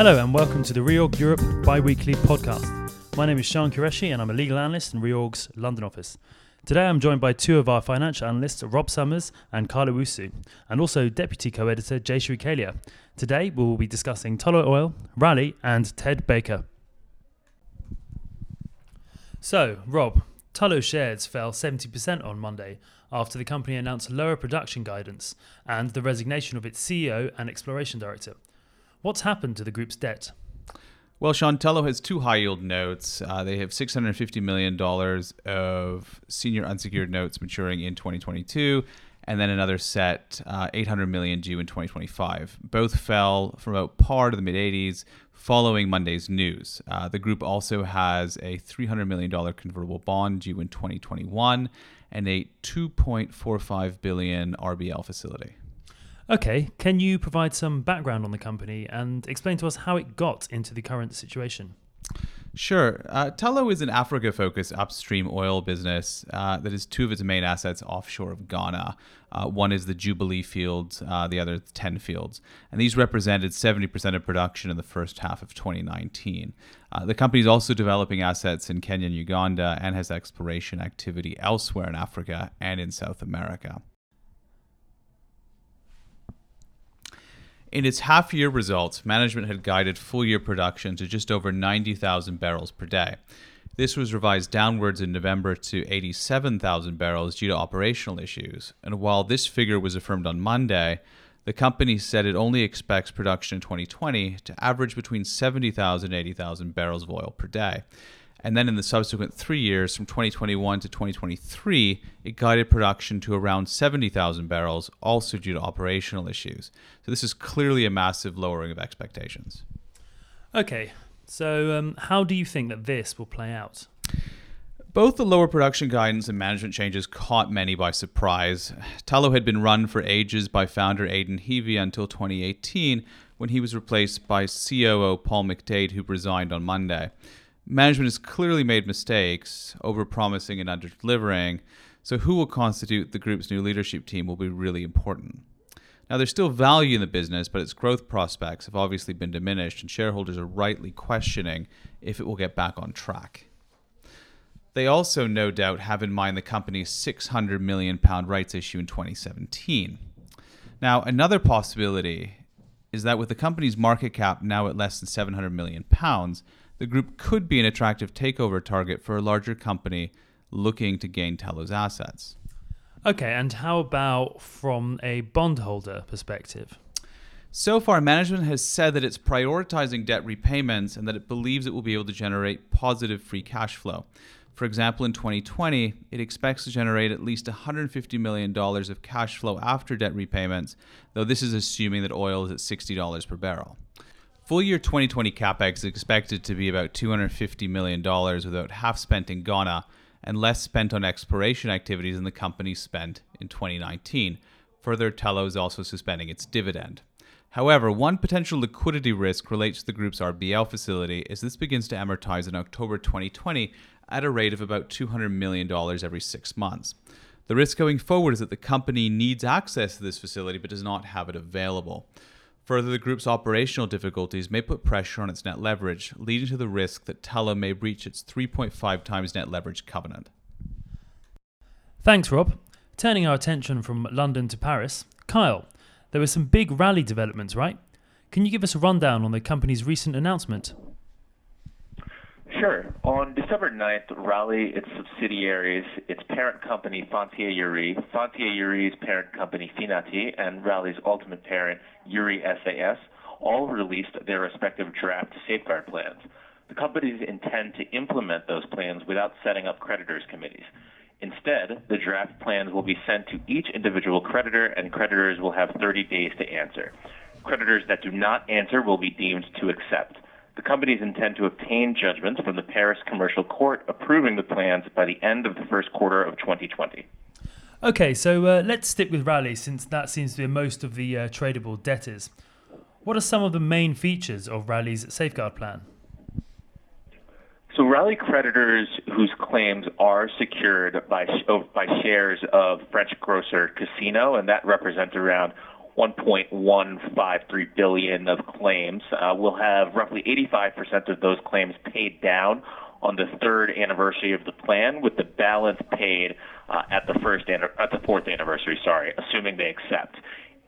Hello and welcome to the Reorg Europe bi-weekly podcast. My name is Sean Qureshi and I'm a legal analyst in Reorg's London office. Today I'm joined by two of our financial analysts, Rob Summers and Carlo Usu, and also deputy co-editor Jayshree Kalia. Today we will be discussing Tullow Oil, Rallye, and Ted Baker. So, Rob, Tullow shares fell 70% on Monday after the company announced lower production guidance and the resignation of its CEO and exploration director. What's happened to the group's debt? Well, Sean Tullow has two high yield notes. Uh, they have $650 million of senior unsecured notes maturing in 2022, and then another set, uh, 800 million due in 2025. Both fell from about par to the mid 80s following Monday's news. Uh, the group also has a $300 million convertible bond due in 2021 and a 2.45 billion RBL facility. Okay, can you provide some background on the company and explain to us how it got into the current situation? Sure. Uh, is an Africa focused upstream oil business uh, that has two of its main assets offshore of Ghana. Uh, one is the Jubilee fields, uh, the other TEN fields. And these represented 70% of production in the first half of 2019. Uh, the company is also developing assets in Kenya and Uganda and has exploration activity elsewhere in Africa and in South America. In its half year results, management had guided full year production to just over 90,000 barrels per day. This was revised downwards in November to 87,000 barrels due to operational issues. And while this figure was affirmed on Monday, the company said it only expects production in 2020 to average between 70,000 and 80,000 barrels of oil per day. And then in the subsequent three years, from 2021 to 2023, it guided production to around 70,000 barrels, also due to operational issues. So this is clearly a massive lowering of expectations. Okay, so um, how do you think that this will play out? Both the lower production guidance and management changes caught many by surprise. Tullow had been run for ages by founder Aidan Heavey until 2018, when he was replaced by COO Paul McDade, who resigned on Monday management has clearly made mistakes, overpromising and underdelivering. So, who will constitute the group's new leadership team will be really important. Now, there's still value in the business, but its growth prospects have obviously been diminished, and shareholders are rightly questioning if it will get back on track. They also, no doubt, have in mind the company's 600 million pound rights issue in 2017. Now, another possibility is that with the company's market cap now at less than 700 million pounds, the group could be an attractive takeover target for a larger company looking to gain Tullow's assets. Okay, and how about from a bondholder perspective? So far, management has said that it's prioritizing debt repayments and that it believes it will be able to generate positive free cash flow. For example, in 2020, it expects to generate at least $150 million of cash flow after debt repayments, though this is assuming that oil is at $60 per barrel. Full year 2020 capex is expected to be about $250 million, without half spent in Ghana and less spent on exploration activities than the company spent in 2019. Further, Tullow is also suspending its dividend. However, one potential liquidity risk relates to the group's RBL facility as this begins to amortize in October 2020 at a rate of about $200 million every six months. The risk going forward is that the company needs access to this facility but does not have it available. Further, the group's operational difficulties may put pressure on its net leverage, leading to the risk that Tullow may breach its 3.5 times net leverage covenant. Thanks, Rob. Turning our attention from London to Paris, Kyle, there were some big Rallye developments, right? Can you give us a rundown on the company's recent announcement? Sure. On December 9th, Rallye, its subsidiaries, its parent company, Foncière Euris, Foncière Euris's parent company, Finatis, and Rallye's ultimate parent, Euris SAS, all released their respective draft safeguard plans. The companies intend to implement those plans without setting up creditors' committees. Instead, the draft plans will be sent to each individual creditor, and creditors will have 30 days to answer. Creditors that do not answer will be deemed to accept. The companies intend to obtain judgments from the Paris Commercial Court approving the plans by the end of the first quarter of 2020. Okay, so uh, let's stick with Rallye since that seems to be most of the uh, tradable debtors. What are some of the main features of Rallye's safeguard plan? So Rallye creditors whose claims are secured by by shares of French grocer Casino, and that represents around 1.153 billion of claims. Uh, we'll have roughly 85% of those claims paid down on the third anniversary of the plan, with the balance paid uh, at the first an- at the fourth anniversary. Sorry, assuming they accept.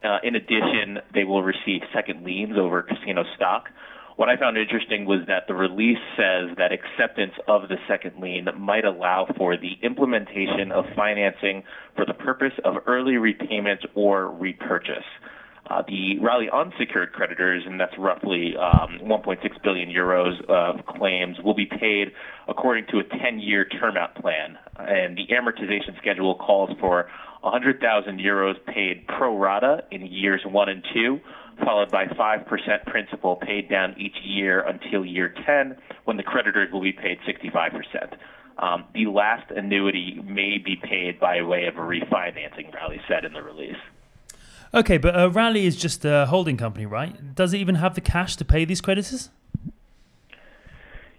Uh, in addition, they will receive second liens over casino stock. What I found interesting was that the release says that acceptance of the second lien might allow for the implementation of financing for the purpose of early repayment or repurchase. Uh, the Rallye unsecured creditors, and that's roughly um, 1.6 billion euros of claims, will be paid according to a 10-year term out plan. And the amortization schedule calls for 100,000 euros paid pro rata in years one and two, followed by 5% principal paid down each year until year 10, when the creditors will be paid 65%. Um, the last annuity may be paid by way of a refinancing, Rallye said in the release. Okay, but uh, Rallye is just a holding company, right? Does it even have the cash to pay these creditors?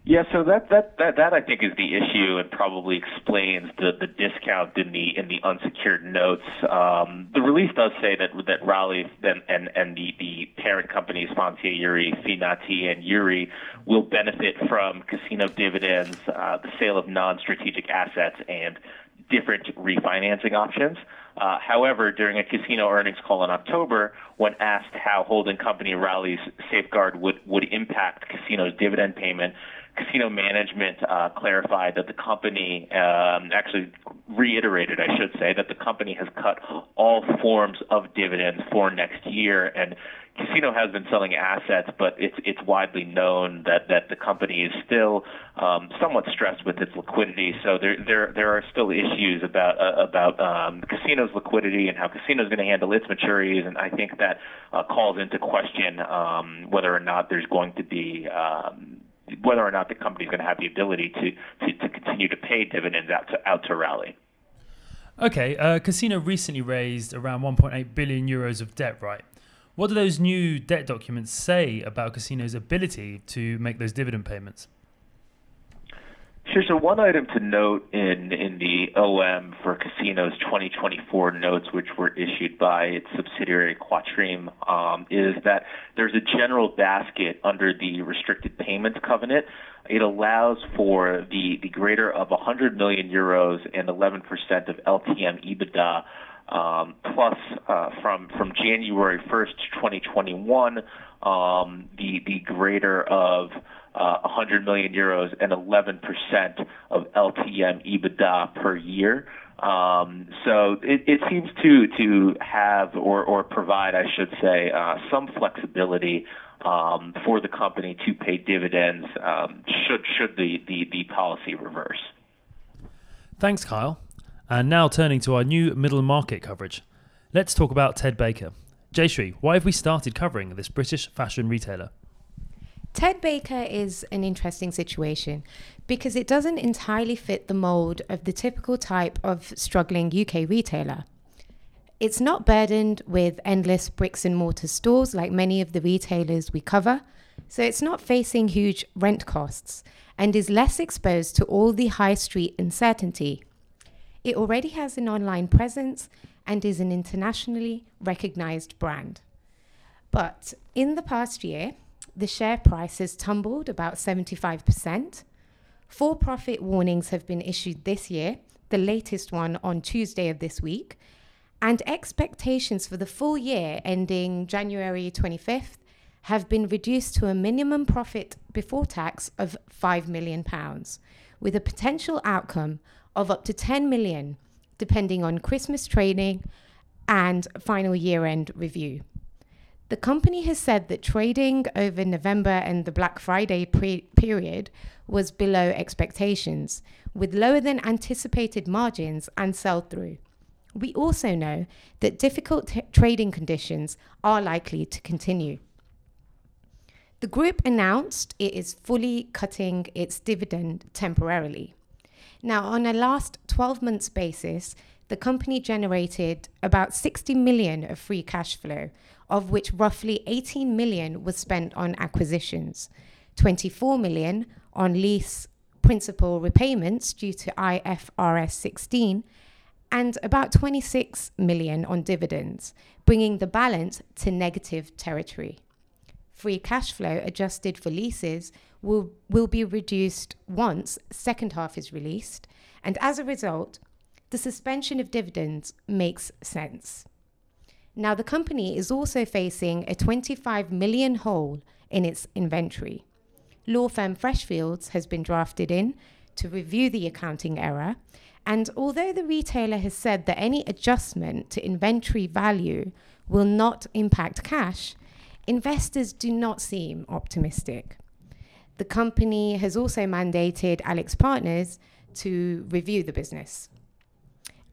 Yeah, so that that that that I think is the issue, and probably explains the the discount in the in the unsecured notes. Um, the release does say that that Rallye and and, and the the parent companies Foncière Euris, Finatis, and Euris will benefit from casino dividends, uh, the sale of non-strategic assets, and different refinancing options. Uh, however, during a casino earnings call in October, when asked how holding company Rallye's safeguard would, would impact casino's dividend payment, casino management uh, clarified that the company um, actually reiterated, I should say, that the company has cut all forms of dividends for next year. And casino has been selling assets, but it's it's widely known that that the company is still um, somewhat stressed with its liquidity. So there there there are still issues about uh, about um, casino's liquidity and how casino is going to handle its maturities. And I think that uh, calls into question um, whether or not there's going to be um, whether or not the company is going to have the ability to, to, to continue to pay dividends out to out to Rallye. Okay, uh, Casino recently raised around 1.8 billion euros of debt, right? What do those new debt documents say about Casino's ability to make those dividend payments? Sure. So one item to note in in the OM for Casino's 2024 notes, which were issued by its subsidiary Quatrim, um, is that there's a general basket under the restricted payments covenant. It allows for the the greater of 100 million euros and 11% of LTM EBITDA. Um, plus, uh, from from January 1st, 2021, um, the the greater of 100 million euros and 11% of LTM EBITDA per year. Um, so it, seems to to have or provide, I should say, uh, some flexibility um, for the company to pay dividends um, should should the, the the policy reverse. Thanks, Kyle. And now turning to our new middle market coverage, let's talk about Ted Baker. Jayshree, why have we started covering this British fashion retailer? Ted Baker is an interesting situation because it doesn't entirely fit the mold of the typical type of struggling UK retailer. It's not burdened with endless bricks and mortar stores like many of the retailers we cover, so it's not facing huge rent costs and is less exposed to all the high street uncertainty. It already has an online presence and is an internationally recognized brand. But in the past year, the share price has tumbled about 75%. For profit warnings have been issued this year, the latest one on Tuesday of this week, and expectations for the full year ending January 25th have been reduced to a minimum profit before tax of 5 million pounds with a potential outcome of up to 10 million depending on Christmas trading and final year-end review. The company has said that trading over November and the Black Friday pre- period was below expectations, with lower than anticipated margins and sell through. We also know that difficult t- trading conditions are likely to continue. The group announced it is fully cutting its dividend temporarily. Now, on a last 12 months basis, the company generated about 60 million of free cash flow, of which roughly 18 million was spent on acquisitions, 24 million on lease principal repayments due to IFRS 16, and about 26 million on dividends, bringing the balance to negative territory. Free cash flow adjusted for leases will, will be reduced once second half is released, and as a result, the suspension of dividends makes sense. Now, the company is also facing a 25 million hole in its inventory. Law firm Freshfields has been drafted in to review the accounting error, and although the retailer has said that any adjustment to inventory value will not impact cash, investors do not seem optimistic. The company has also mandated AlixPartners to review the business.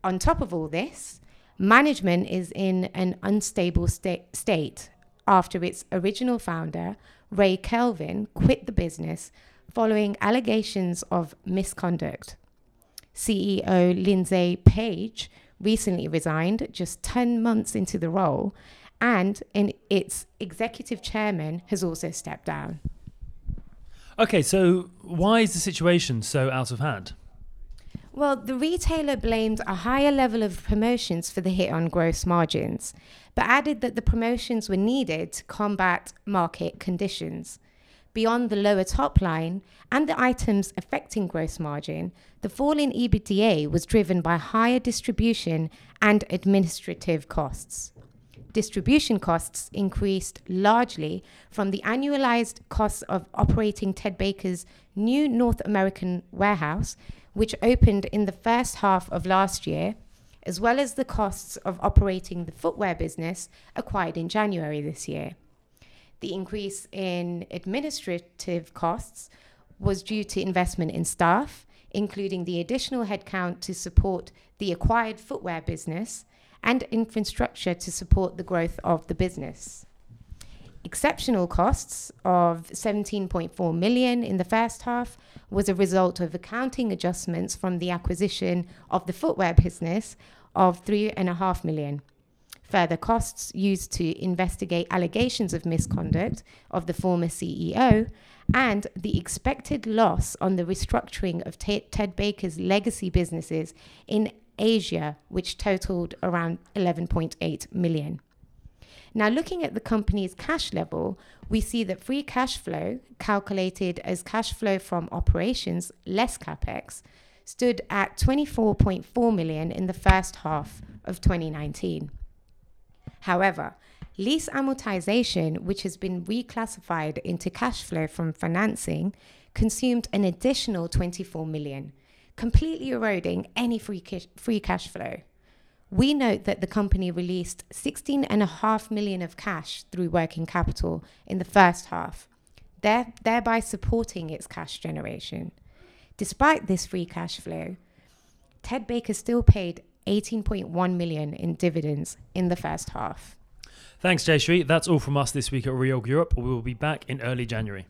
On top of all this, management is in an unstable sta- state after its original founder, Ray Kelvin, quit the business following allegations of misconduct. CEO Lindsay Page recently resigned just 10 months into the role, and in its executive chairman has also stepped down. Okay, so why is the situation so out of hand? Well, the retailer blamed a higher level of promotions for the hit on gross margins, but added that the promotions were needed to combat market conditions. Beyond the lower top line and the items affecting gross margin, the fall in EBITDA was driven by higher distribution and administrative costs. Distribution costs increased largely from the annualized costs of operating Ted Baker's new North American warehouse, which opened in the first half of last year, as well as the costs of operating the footwear business acquired in January this year. The increase in administrative costs was due to investment in staff, including the additional headcount to support the acquired footwear business and infrastructure to support the growth of the business. Exceptional costs of 17.4 million in the first half was a result of accounting adjustments from the acquisition of the footwear business of 3.5 million. Further costs used to investigate allegations of misconduct of the former CEO and the expected loss on the restructuring of Ted Baker's legacy businesses in Asia, which totaled around 11.8 million. Now, looking at the company's cash level, we see that free cash flow, calculated as cash flow from operations less capex, stood at 24.4 million in the first half of 2019. However, lease amortization, which has been reclassified into cash flow from financing, consumed an additional 24 million, completely eroding any free, free cash flow. We note that the company released 16.5 million of cash through working capital in the first half, thereby supporting its cash generation. Despite this free cash flow, Ted Baker still paid 18.1 million in dividends in the first half. Thanks, Jayshree. That's all from us this week at Reorg Europe. We will be back in early January.